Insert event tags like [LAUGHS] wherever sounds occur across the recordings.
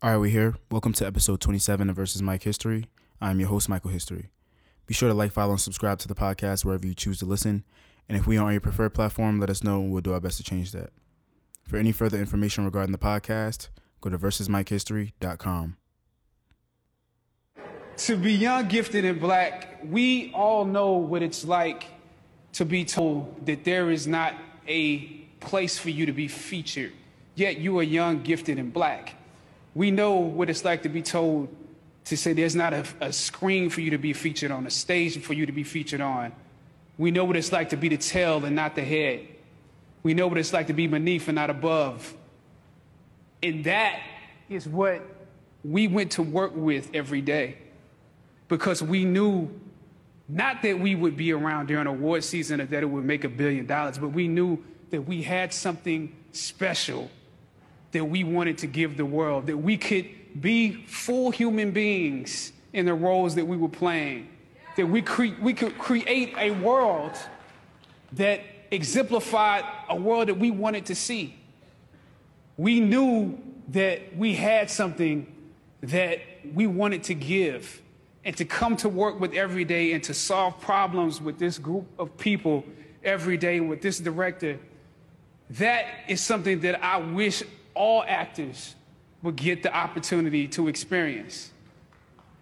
All right, we're here. Welcome to episode 27 of Versus Mike History. I'm your host, Michael History. Be sure to like, follow, and subscribe to the podcast wherever you choose to listen. And if we are on your preferred platform, let us know and we'll do our best to change that. For any further information regarding the podcast, go to versusmikehistory.com. To be young, gifted, and black, we all know what it's like to be told that there is not a place for you to be featured, yet you are young, gifted, and black. We know what it's like to be told to say there's not a, a screen for you to be featured on, a stage for you to be featured on. We know what it's like to be the tail and not the head. We know what it's like to be beneath and not above. And that is what we went to work with every day because we knew not that we would be around during award season or that it would make a billion dollars, but we knew that we had something special that we wanted to give the world, that we could be full human beings in the roles that we were playing, that we, cre- we could create a world that exemplified a world that we wanted to see. We knew that we had something that we wanted to give and to come to work with every day and to solve problems with this group of people every day with this director. That is something that I wish all actors will get the opportunity to experience.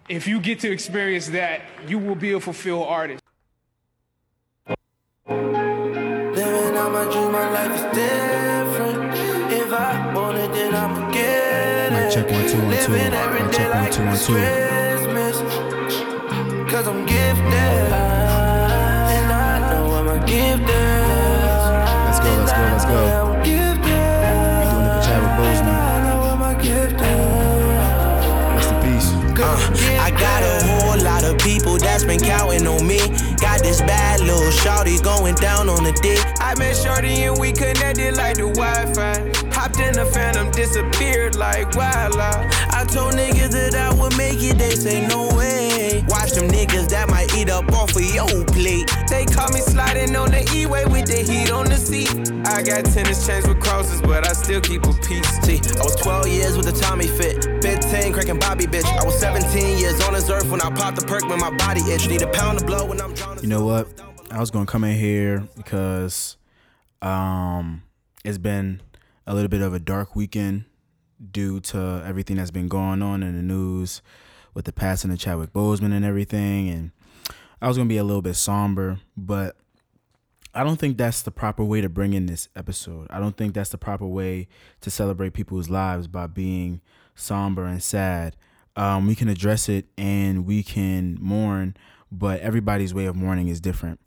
If you get to experience that, you will be a fulfilled artist. Living out my dream, my life is different. If I want it, then I'ma get it. check one, two, one, two. Living every Mic day check like two, one, it's two. Christmas. Cause I'm gifted. And I know I'm a gifted. Let's go, let's go, let's go. People that's been counting on me. Got this bad little shawty going down on the dick. I met Shorty and we connected like the Wi-Fi. Hopped in the phantom, disappeared like wildlife. I told niggas that I would make it, they say no way. Watch them niggas that might eat up off of your plate. They caught me sliding on the E-way with the heat on the seat. I got tennis chains with crosses, but I still keep a piece. See, I was 12 years with a Tommy fit, 15 cracking Bobby bitch. I was 17 years on this earth when I popped the perk when my body itch. Need a pound of blow when I'm drowning. You know what? I was gonna come in here because um it's been a little bit of a dark weekend due to everything that's been going on in the news with the passing of Chadwick Boseman and everything and I was gonna be a little bit somber, but I don't think that's the proper way to bring in this episode. I don't think that's the proper way to celebrate people's lives by being somber and sad. Um, we can address it and we can mourn, but everybody's way of mourning is different.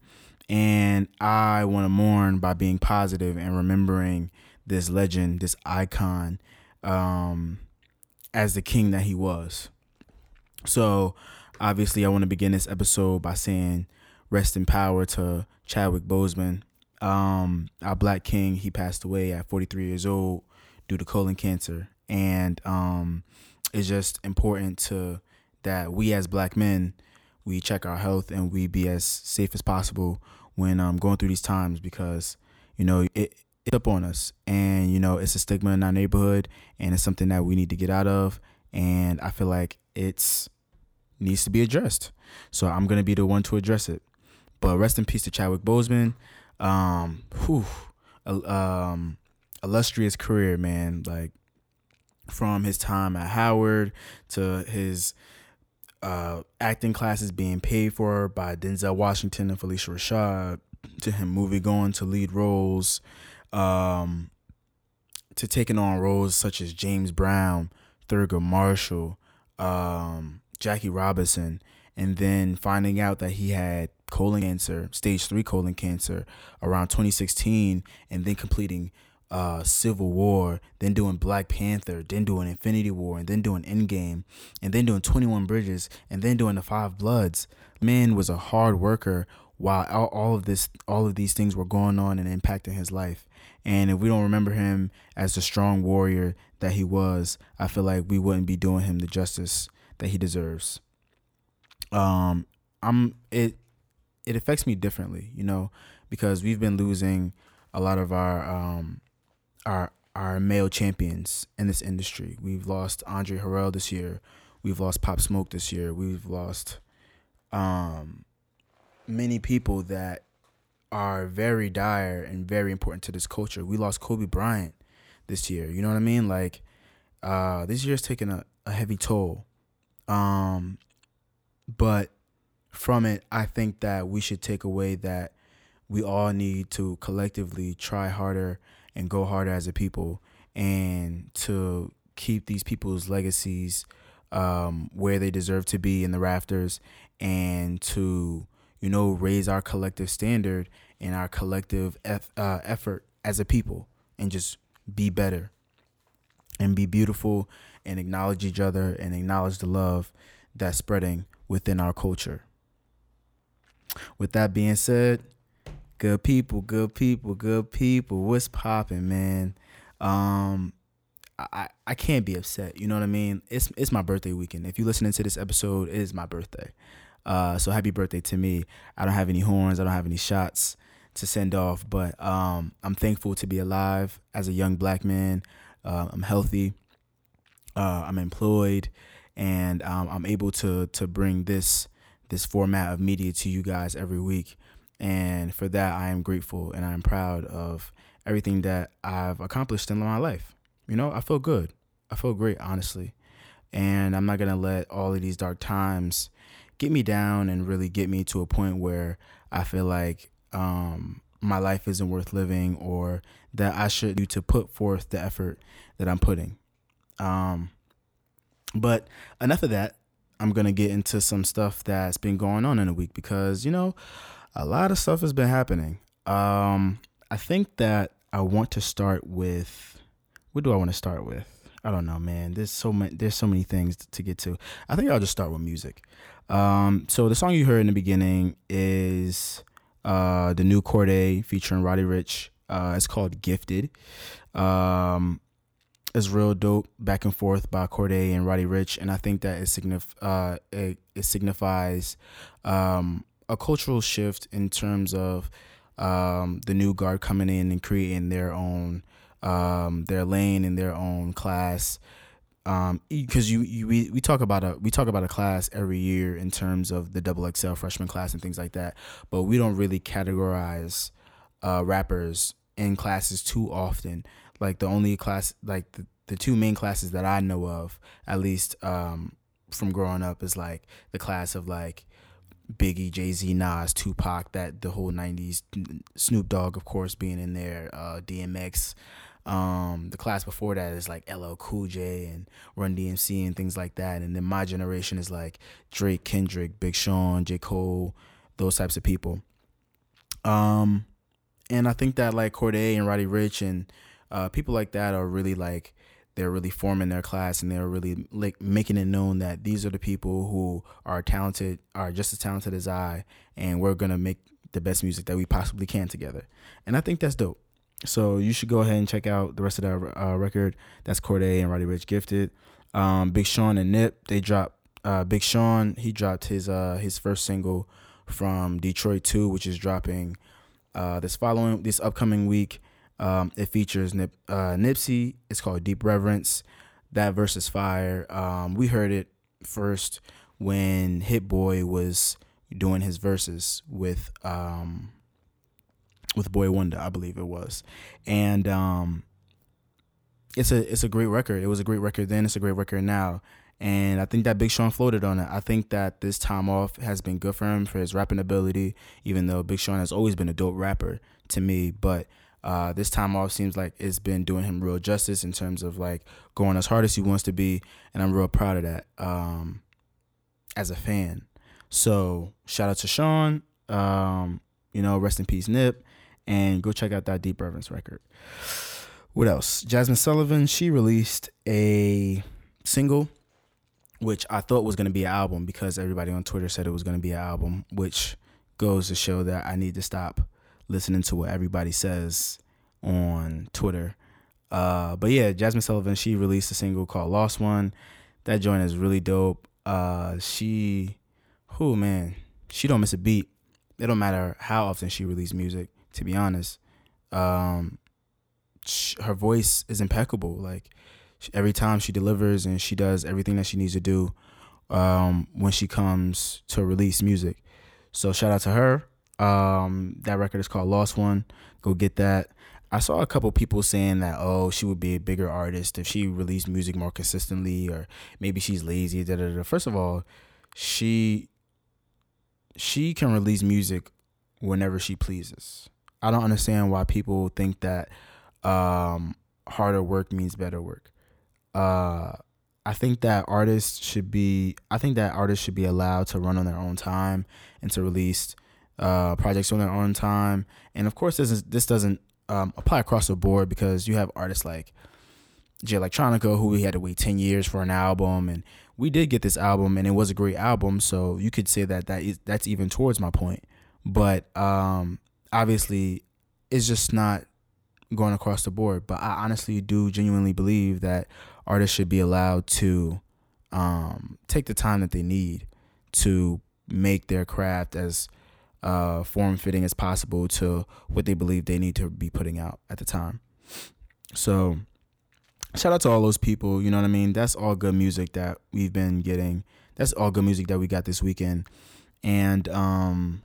And I want to mourn by being positive and remembering this legend, this icon, um, as the king that he was. So, obviously, I want to begin this episode by saying rest in power to Chadwick Boseman, um, our black king. He passed away at 43 years old due to colon cancer, and um, it's just important to that we as black men we check our health and we be as safe as possible when um, going through these times because you know it it's up on us. And you know it's a stigma in our neighborhood and it's something that we need to get out of. And I feel like it's needs to be addressed. So I'm gonna be the one to address it. But rest in peace to Chadwick Boseman. Um, whew, um, illustrious career, man. Like from his time at Howard to his uh, acting classes being paid for by Denzel Washington and Phylicia Rashad, to him movie going to lead roles, um, to taking on roles such as James Brown, Thurgood Marshall, um, Jackie Robinson, and then finding out that he had colon cancer, stage three colon cancer, around 2016, and then completing uh, Civil War, then doing Black Panther, then doing Infinity War, and then doing Endgame, and then doing 21 Bridges, and then doing The Five Bloods. Man was a hard worker while all, all of this, all of these things were going on and impacting his life. And if we don't remember him as the strong warrior that he was, I feel like we wouldn't be doing him the justice that he deserves. Um, I'm it. It affects me differently, you know, because we've been losing a lot of our um, our our male champions in this industry. We've lost Andre Harrell this year. We've lost Pop Smoke this year. We've lost um, many people that are very dire and very important to this culture. We lost Kobe Bryant this year. You know what I mean? Like uh, this year's taken a, a heavy toll. Um, but from it, I think that we should take away that we all need to collectively try harder and go harder as a people and to keep these people's legacies um, where they deserve to be in the rafters and to you know raise our collective standard and our collective eff- uh, effort as a people and just be better and be beautiful and acknowledge each other and acknowledge the love that's spreading within our culture. With that being said, good people, good people, good people. What's popping, man? Um, I, I can't be upset. You know what I mean? It's it's my birthday weekend. If you're listening to this episode, it is my birthday. Uh, so happy birthday to me. I don't have any horns. I don't have any shots to send off, but um, I'm thankful to be alive as a young black man. Uh, I'm healthy. Uh, I'm employed, and um, I'm able to to bring this this format of media to you guys every week. And for that, I am grateful and I'm proud of everything that I've accomplished in my life. You know, I feel good. I feel great, honestly. And I'm not gonna let all of these dark times get me down and really get me to a point where I feel like um, my life isn't worth living or that I should do to put forth the effort that I'm putting. Um, but enough of that. I'm gonna get into some stuff that's been going on in a week because you know a lot of stuff has been happening. Um, I think that I want to start with what do I want to start with? I don't know, man. There's so many. There's so many things to get to. I think I'll just start with music. Um, so the song you heard in the beginning is uh, the new Cordae featuring Roddy Ricch. Uh, it's called Gifted. Um, it's real dope back and forth by Cordae and Roddy Ricch, and I think that it signif- uh, it, it signifies um, a cultural shift in terms of um, the new guard coming in and creating their own um, their lane in their own class. Um, because you, you we, we talk about a we talk about a class every year in terms of the double XL freshman class and things like that, but we don't really categorize uh, rappers in classes too often. Like the only class, like the, the two main classes that I know of, at least um, from growing up, is like the class of like Biggie, Jay Z, Nas, Tupac, that the whole '90s, Snoop Dogg, of course, being in there, uh, DMX. Um, the class before that is like LL Cool J and Run DMC and things like that. And then my generation is like Drake, Kendrick, Big Sean, J. Cole, those types of people. Um, and I think that like Cordae and Roddy Ricch and uh, people like that are really like they're really forming their class and they're really like making it known that these are the people who are talented, are just as talented as I, and we're gonna make the best music that we possibly can together. And I think that's dope. So you should go ahead and check out the rest of that uh, record. That's Cordae and Roddy Ricch Gifted. Um, Big Sean and Nip they dropped. Uh, Big Sean he dropped his uh, his first single from Detroit 2, which is dropping uh, this following this upcoming week. Um, it features Nip, uh, Nipsey. It's called Deep Reverence. That verse is fire. Um, we heard it first when Hit Boy was doing his verses with um, with Boy Wonder, I believe it was, and um, it's a it's a great record. It was a great record then. It's a great record now. And I think that Big Sean floated on it. I think that this time off has been good for him for his rapping ability, even though Big Sean has always been a dope rapper to me. But uh, this time off seems like it's been doing him real justice in terms of like going as hard as he wants to be. And I'm real proud of that um, as a fan. So shout out to Sean. Um, you know, rest in peace, Nip. And go check out that Deep Reverence record. What else? Jazmine Sullivan, she released a single which I thought was going to be an album because everybody on Twitter said it was going to be an album, which goes to show that I need to stop listening to what everybody says on Twitter. Uh, but yeah, Jazmine Sullivan, she released a single called Lost One. That joint is really dope. Uh, she, who man, she don't miss a beat. It don't matter how often she releases music, to be honest. Um, sh- her voice is impeccable. Like sh- every time she delivers and she does everything that she needs to do um, when she comes to release music. So shout out to her. Um, that record is called Lost One. Go get that. I saw a couple people saying that oh she would be a bigger artist if she released music more consistently or maybe she's lazy. Da, da, da. First of all, she she can release music whenever she pleases. I don't understand why people think that um, harder work means better work. Uh, I think that artists should be I think that artists should be allowed to run on their own time and to release uh, projects on their own time. And of course, this is, this doesn't um, apply across the board because you have artists like Jay Electronica who we had to wait 10 years for an album and we did get this album and it was a great album so you could say that that is that's even towards my point but um, obviously it's just not going across the board but I honestly do genuinely believe that artists should be allowed to um, take the time that they need to make their craft as uh, form fitting as possible to what they believe they need to be putting out at the time. So, shout out to all those people. You know what I mean? That's all good music that we've been getting. That's all good music that we got this weekend. And, um,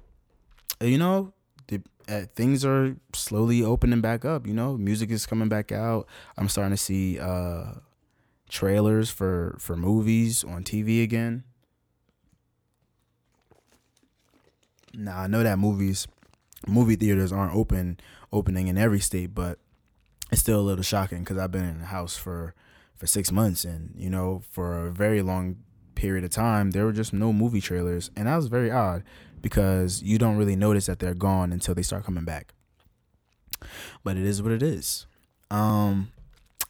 you know, the, uh, things are slowly opening back up. You know, music is coming back out. I'm starting to see uh, trailers for for movies on TV again. Now I know that movies, movie theaters aren't open opening in every state, but it's still a little shocking because I've been in the house for for six months, and you know, for a very long period of time, there were just no movie trailers, and that was very odd because you don't really notice that they're gone until they start coming back. But it is what it is. Um,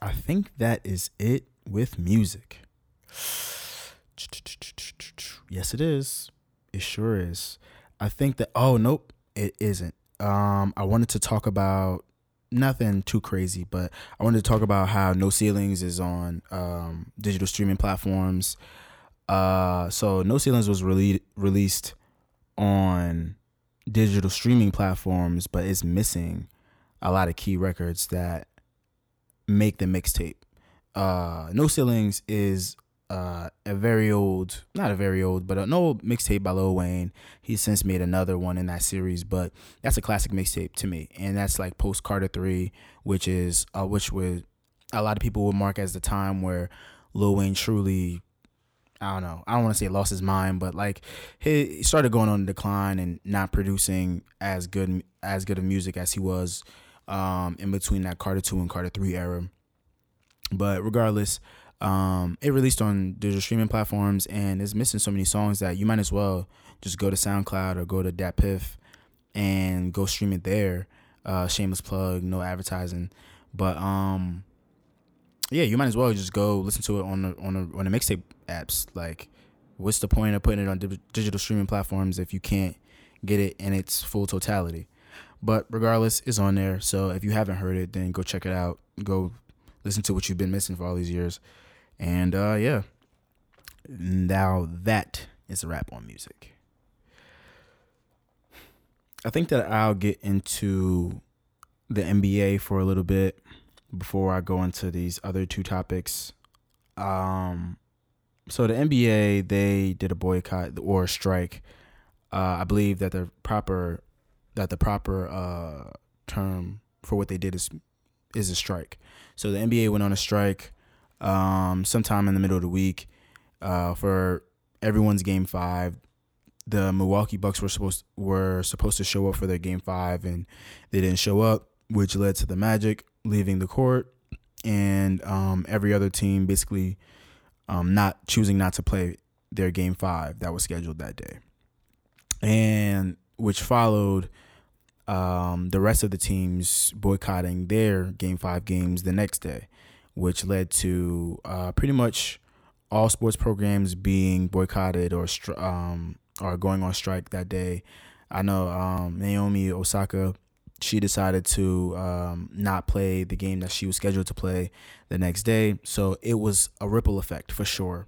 I think that is it with music. Yes, it is. It sure is. I think that oh nope, it isn't. Um, I wanted to talk about nothing too crazy, but I wanted to talk about how No Ceilings is on um, digital streaming platforms. Uh, so No Ceilings was rele- released on digital streaming platforms, but it's missing a lot of key records that make the mixtape. Uh, no Ceilings is uh, a very old, not a very old, but an old mixtape by Lil Wayne. He's since made another one in that series, but that's a classic mixtape to me, and that's like post Carter Three, which is uh, which would a lot of people would mark as the time where Lil Wayne truly. I don't know. I don't want to say lost his mind, but like he started going on a decline and not producing as good as good of music as he was um, in between that Carter two and Carter three era. But regardless, um, it released on digital streaming platforms and it's missing so many songs that you might as well just go to SoundCloud or go to DatPiff and go stream it there. Uh, shameless plug, no advertising, but um, yeah, you might as well just go listen to it on the on the on the mixtape apps. Like, what's the point of putting it on di- digital streaming platforms if you can't get it in its full totality? But regardless, it's on there. So if you haven't heard it, then go check it out. Go listen to what you've been missing for all these years. And uh, yeah, now that is a wrap on music. I think that I'll get into the NBA for a little bit before I go into these other two topics. Um, so the NBA they did a boycott or a strike. Uh, I believe that the proper that the proper uh, term for what they did is is a strike. So the NBA went on a strike um, sometime in the middle of the week uh, for everyone's game five. The Milwaukee Bucks were supposed were supposed to show up for their game five, and they didn't show up, which led to the Magic leaving the court, and um, every other team basically um, not choosing not to play their game five that was scheduled that day, and which followed um, the rest of the teams boycotting their game five games the next day, which led to uh, pretty much all sports programs being boycotted or um, or going on strike that day. I know um, Naomi Osaka, she decided to um, not play the game that she was scheduled to play the next day. So it was a ripple effect for sure.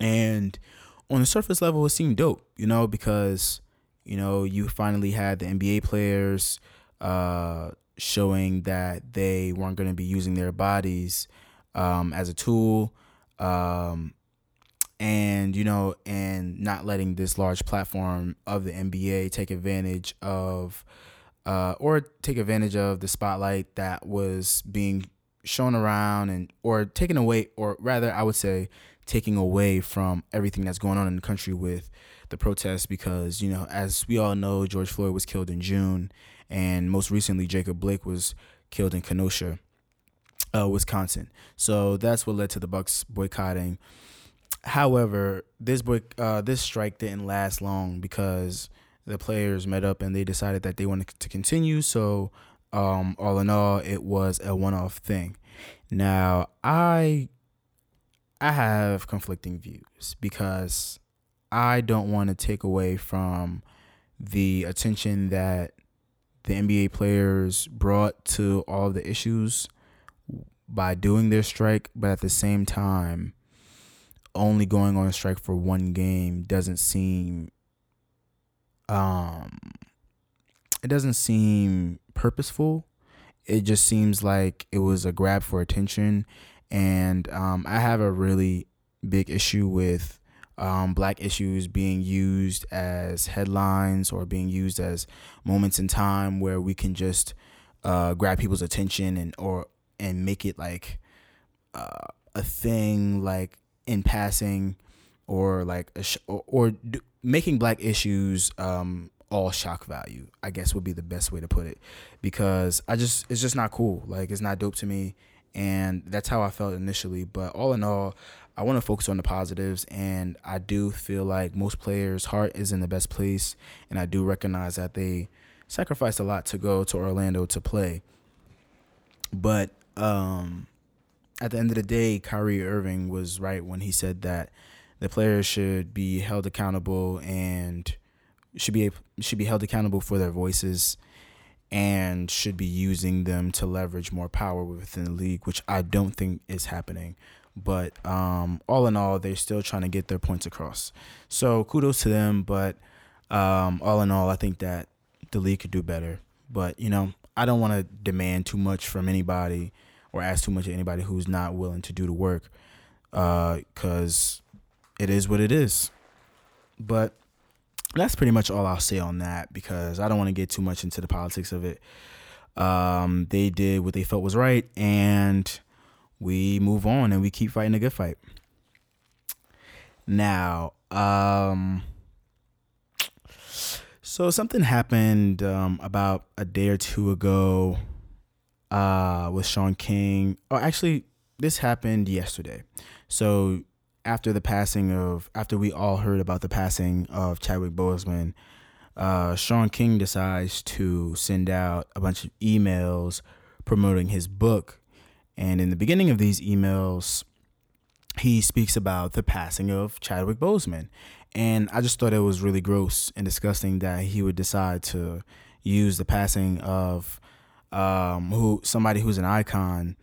And on the surface level, it seemed dope, you know, because you know you finally had the NBA players uh, showing that they weren't going to be using their bodies um, as a tool, um, and you know, and not letting this large platform of the NBA take advantage of, uh, or take advantage of the spotlight that was being shown around and or taken away, or rather, I would say, taking away from everything that's going on in the country with the protests because you know as we all know George Floyd was killed in June and most recently Jacob Blake was killed in Kenosha uh, Wisconsin. So that's what led to the Bucks boycotting. However this boy uh, this strike didn't last long because the players met up and they decided that they wanted to continue. So um, all in all it was a one-off thing. Now I I have conflicting views because I don't want to take away from the attention that the NBA players brought to all the issues by doing their strike, but at the same time, only going on a strike for one game doesn't seem um it doesn't seem purposeful. It just seems like it was a grab for attention and um, I have a really big issue with um, black issues being used as headlines or being used as moments in time where we can just uh, grab people's attention and or and make it like uh, a thing like in passing or like sh- or, or making black issues um, all shock value i guess would be the best way to put it. Because i just it's just not cool. Like it's not dope to me. And that's how I felt initially. But all in all, I want to focus on the positives, and I do feel like most players' heart is in the best place, and I do recognize that they sacrificed a lot to go to Orlando to play. But um, at the end of the day, Kyrie Irving was right when he said that the players should be held accountable and should be should be held accountable for their voices and should be using them to leverage more power within the league, which I don't think is happening. But um, all in all, they're still trying to get their points across. So kudos to them. But um, all in all, I think that the league could do better. But you know, I don't want to demand too much from anybody or ask too much of anybody who's not willing to do the work, because uh, it is what it is. But that's pretty much all I'll say on that because I don't want to get too much into the politics of it. Um, they did what they felt was right, and we move on and we keep fighting a good fight. Now, um, so something happened um, about a day or two ago uh, with Shaun King. Oh, actually, this happened yesterday. So after the passing of after we all heard about the passing of Chadwick Boseman, uh, Shaun King decides to send out a bunch of emails promoting his book. And in the beginning of these emails, he speaks about the passing of Chadwick Boseman. And I just thought it was really gross and disgusting that he would decide to use the passing of um, who somebody who's an icon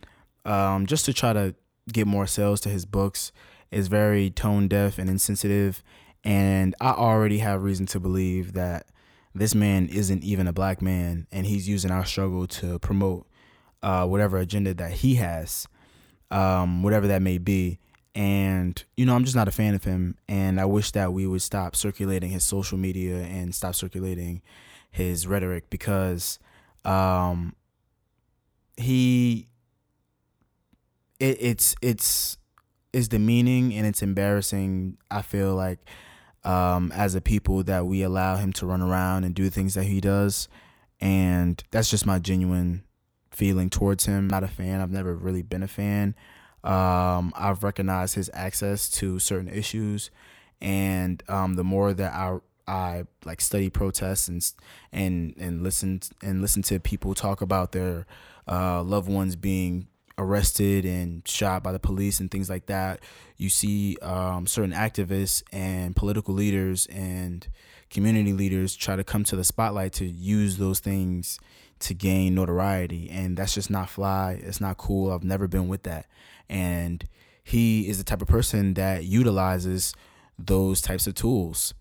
um, just to try to get more sales to his books is very tone deaf and insensitive. And I already have reason to believe that this man isn't even a black man and he's using our struggle to promote uh, whatever agenda that he has, um, whatever that may be. And, you know, I'm just not a fan of him. And I wish that we would stop circulating his social media and stop circulating his rhetoric because um, he, it, it's, it's, is demeaning and it's embarrassing. I feel like um, as a people that we allow him to run around and do things that he does, and that's just my genuine feeling towards him. I'm Not a fan. I've never really been a fan. Um, I've recognized his access to certain issues, and um, the more that I I like study protests and and and listen and listen to people talk about their uh, loved ones being arrested and shot by the police and things like that. You see um, certain activists and political leaders and community leaders try to come to the spotlight to use those things to gain notoriety. And that's just not fly. It's not cool. I've never been with that. And he is the type of person that utilizes those types of tools.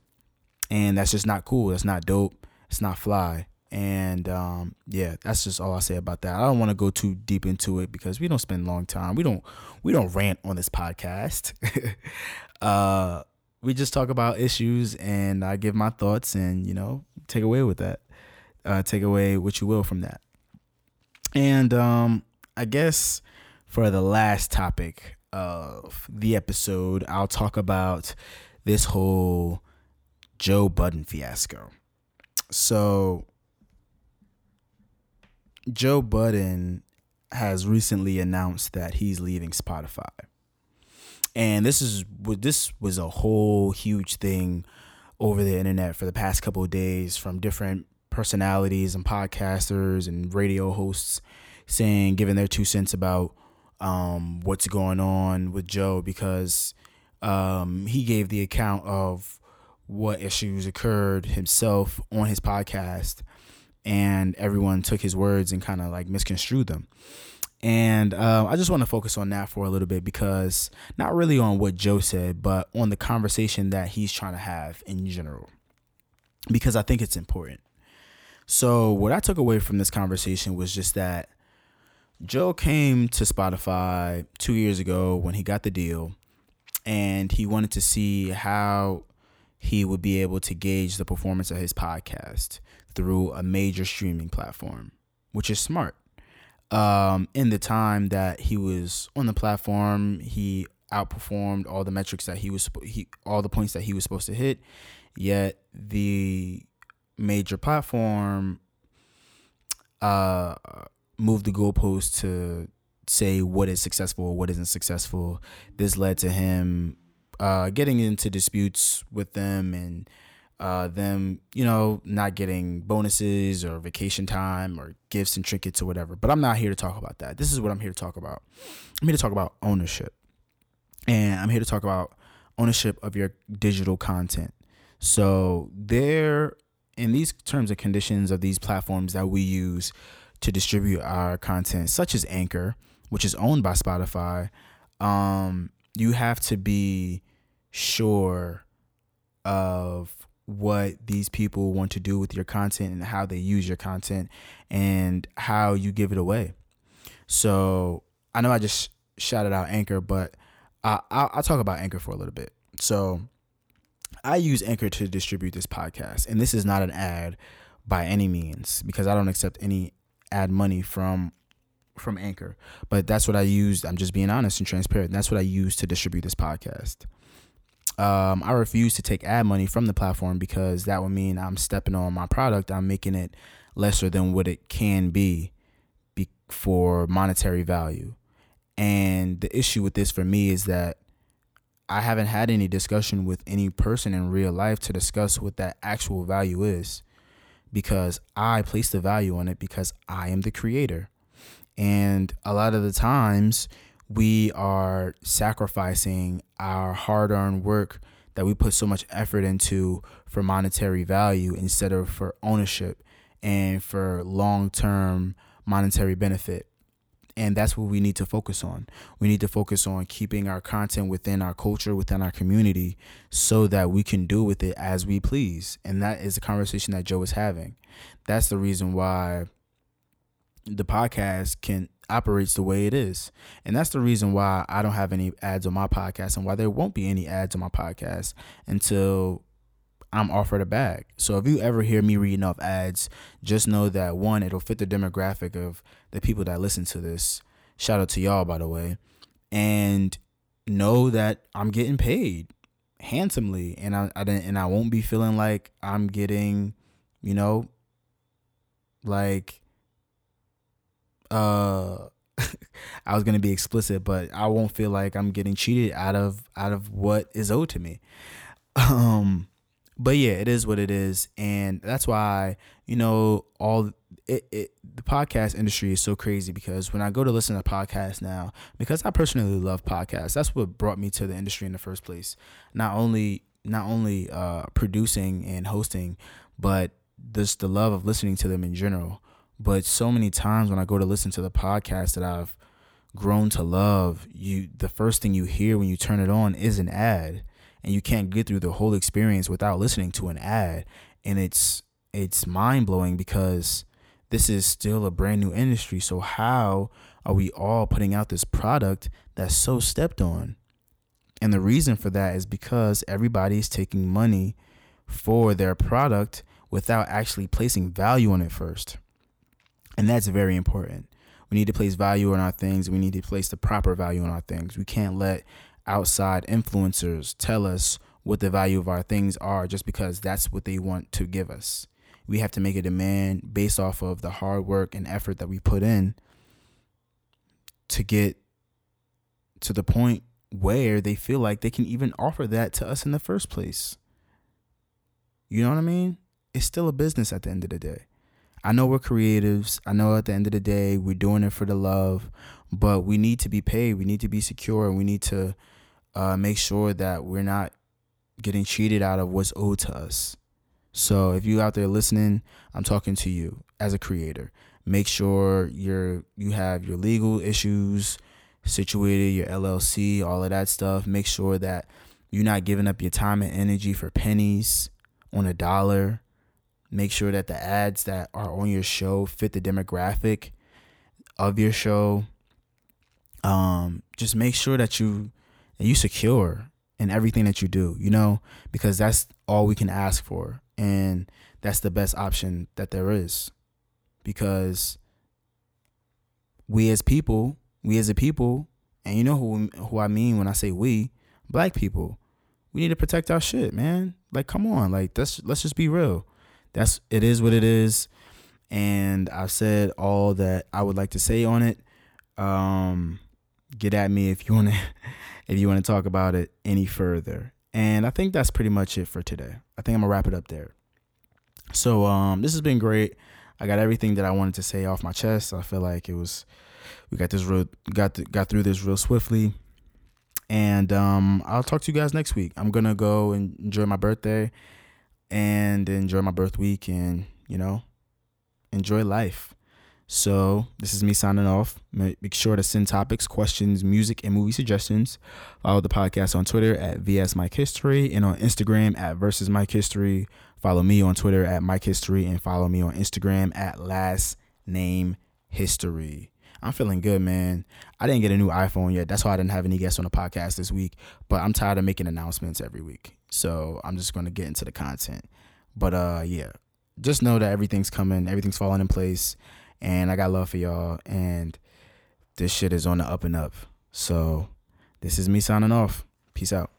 And that's just not cool. That's not dope. It's not fly. And um, yeah, that's just all I say about that. I don't want to go too deep into it because we don't spend long time. We don't we don't rant on this podcast. [LAUGHS] uh, we just talk about issues and I give my thoughts and you know take away with that. Uh, take away what you will from that. And um, I guess for the last topic of the episode, I'll talk about this whole Joe Budden fiasco. So Joe Budden has recently announced that he's leaving Spotify. And this is this was a whole huge thing over the internet for the past couple of days from different personalities and podcasters and radio hosts saying giving their two cents about um, what's going on with Joe because um, he gave the account of what issues occurred himself on his podcast and everyone took his words and kind of like misconstrued them. And uh, I just want to focus on that for a little bit because not really on what Joe said, but on the conversation that he's trying to have in general, because I think it's important. So, what I took away from this conversation was just that Joe came to Spotify two years ago when he got the deal, and he wanted to see how he would be able to gauge the performance of his podcast through a major streaming platform, which is smart. Um, in the time that he was on the platform, he outperformed all the metrics that he was he all the points that he was supposed to hit. Yet the major platform uh moved the goalpost to say what is successful, what isn't successful. This led to him uh, getting into disputes with them and uh, them, you know, not getting bonuses or vacation time or gifts and trinkets or whatever. But I'm not here to talk about that. This is what I'm here to talk about. I'm here to talk about ownership. And I'm here to talk about ownership of your digital content. So, there, in these terms and conditions of these platforms that we use to distribute our content, such as Anchor, which is owned by Spotify, um, you have to be sure of what these people want to do with your content and how they use your content and how you give it away. So I know I just shouted out Anchor, but I, I'll, I'll talk about Anchor for a little bit. So I use Anchor to distribute this podcast, and this is not an ad by any means because I don't accept any ad money from from Anchor. But that's what I used. I'm just being honest and transparent. That's what I use to distribute this podcast um, I refuse to take ad money from the platform because that would mean I'm stepping on my product. I'm making it lesser than what it can be, be for monetary value. And the issue with this for me is that I haven't had any discussion with any person in real life to discuss what that actual value is because I place the value on it because I am the creator. And a lot of the times, we are sacrificing our hard earned work that we put so much effort into for monetary value instead of for ownership and for long term monetary benefit. And that's what we need to focus on. We need to focus on keeping our content within our culture, within our community, so that we can do with it as we please. And that is the conversation that Joe is having. That's the reason why the podcast can operates the way it is. And that's the reason why I don't have any ads on my podcast and why there won't be any ads on my podcast until I'm offered a bag. So if you ever hear me reading off ads, just know that one, it'll fit the demographic of the people that listen to this. Shout out to y'all, by the way. And know that I'm getting paid handsomely and I, I and I won't be feeling like I'm getting, you know, like uh [LAUGHS] I was gonna be explicit, but I won't feel like I'm getting cheated out of out of what is owed to me. Um, but yeah, it is what it is, and that's why you know all it, it the podcast industry is so crazy because when I go to listen to podcasts now, because I personally love podcasts, that's what brought me to the industry in the first place. Not only not only uh, producing and hosting, but just the love of listening to them in general. But so many times when I go to listen to the podcast that I've grown to love, you the first thing you hear when you turn it on is an ad. And you can't get through the whole experience without listening to an ad. And it's it's mind blowing because this is still a brand new industry. So how are we all putting out this product that's so stepped on? And the reason for that is because everybody's taking money for their product without actually placing value on it first. And that's very important. We need to place value on our things. We need to place the proper value on our things. We can't let outside influencers tell us what the value of our things are just because that's what they want to give us. We have to make a demand based off of the hard work and effort that we put in to get to the point where they feel like they can even offer that to us in the first place. You know what I mean? It's still a business at the end of the day. I know we're creatives. I know at the end of the day, we're doing it for the love, but we need to be paid. We need to be secure. And we need to uh, make sure that we're not getting cheated out of what's owed to us. So if you out there listening, I'm talking to you as a creator. Make sure you're you have your legal issues situated, your LLC, all of that stuff. Make sure that you're not giving up your time and energy for pennies on a dollar. Make sure that the ads that are on your show fit the demographic of your show. Um, just make sure that you you secure in everything that you do, you know, because that's all we can ask for. And that's the best option that there is. Because we as people, we as a people, and you know who who I mean when I say we, black people, we need to protect our shit, man. Like come on, like let's let's just be real. That's it is what it is. And I've said all that I would like to say on it. Um get at me if you want to [LAUGHS] if you want to talk about it any further. And I think that's pretty much it for today. I think I'm gonna wrap it up there. So um, this has been great. I got everything that I wanted to say off my chest. I feel like it was we got this real got th- got through this real swiftly. And um, I'll talk to you guys next week. I'm gonna go and enjoy my birthday and enjoy my birth week and you know enjoy life. So this is me signing off. Make sure to send topics, questions, music, and movie suggestions. Follow the podcast on Twitter at VS Mike History and on Instagram at Versus Mike History. Follow me on Twitter at Mike History and follow me on Instagram at Last Name History. I'm feeling good, man. I didn't get a new iPhone yet. That's why I didn't have any guests on the podcast this week. But I'm tired of making announcements every week. So I'm just gonna get into the content. But uh yeah. Just know that everything's coming, everything's falling in place and I got love for y'all. And this shit is on the up and up. So this is me signing off. Peace out.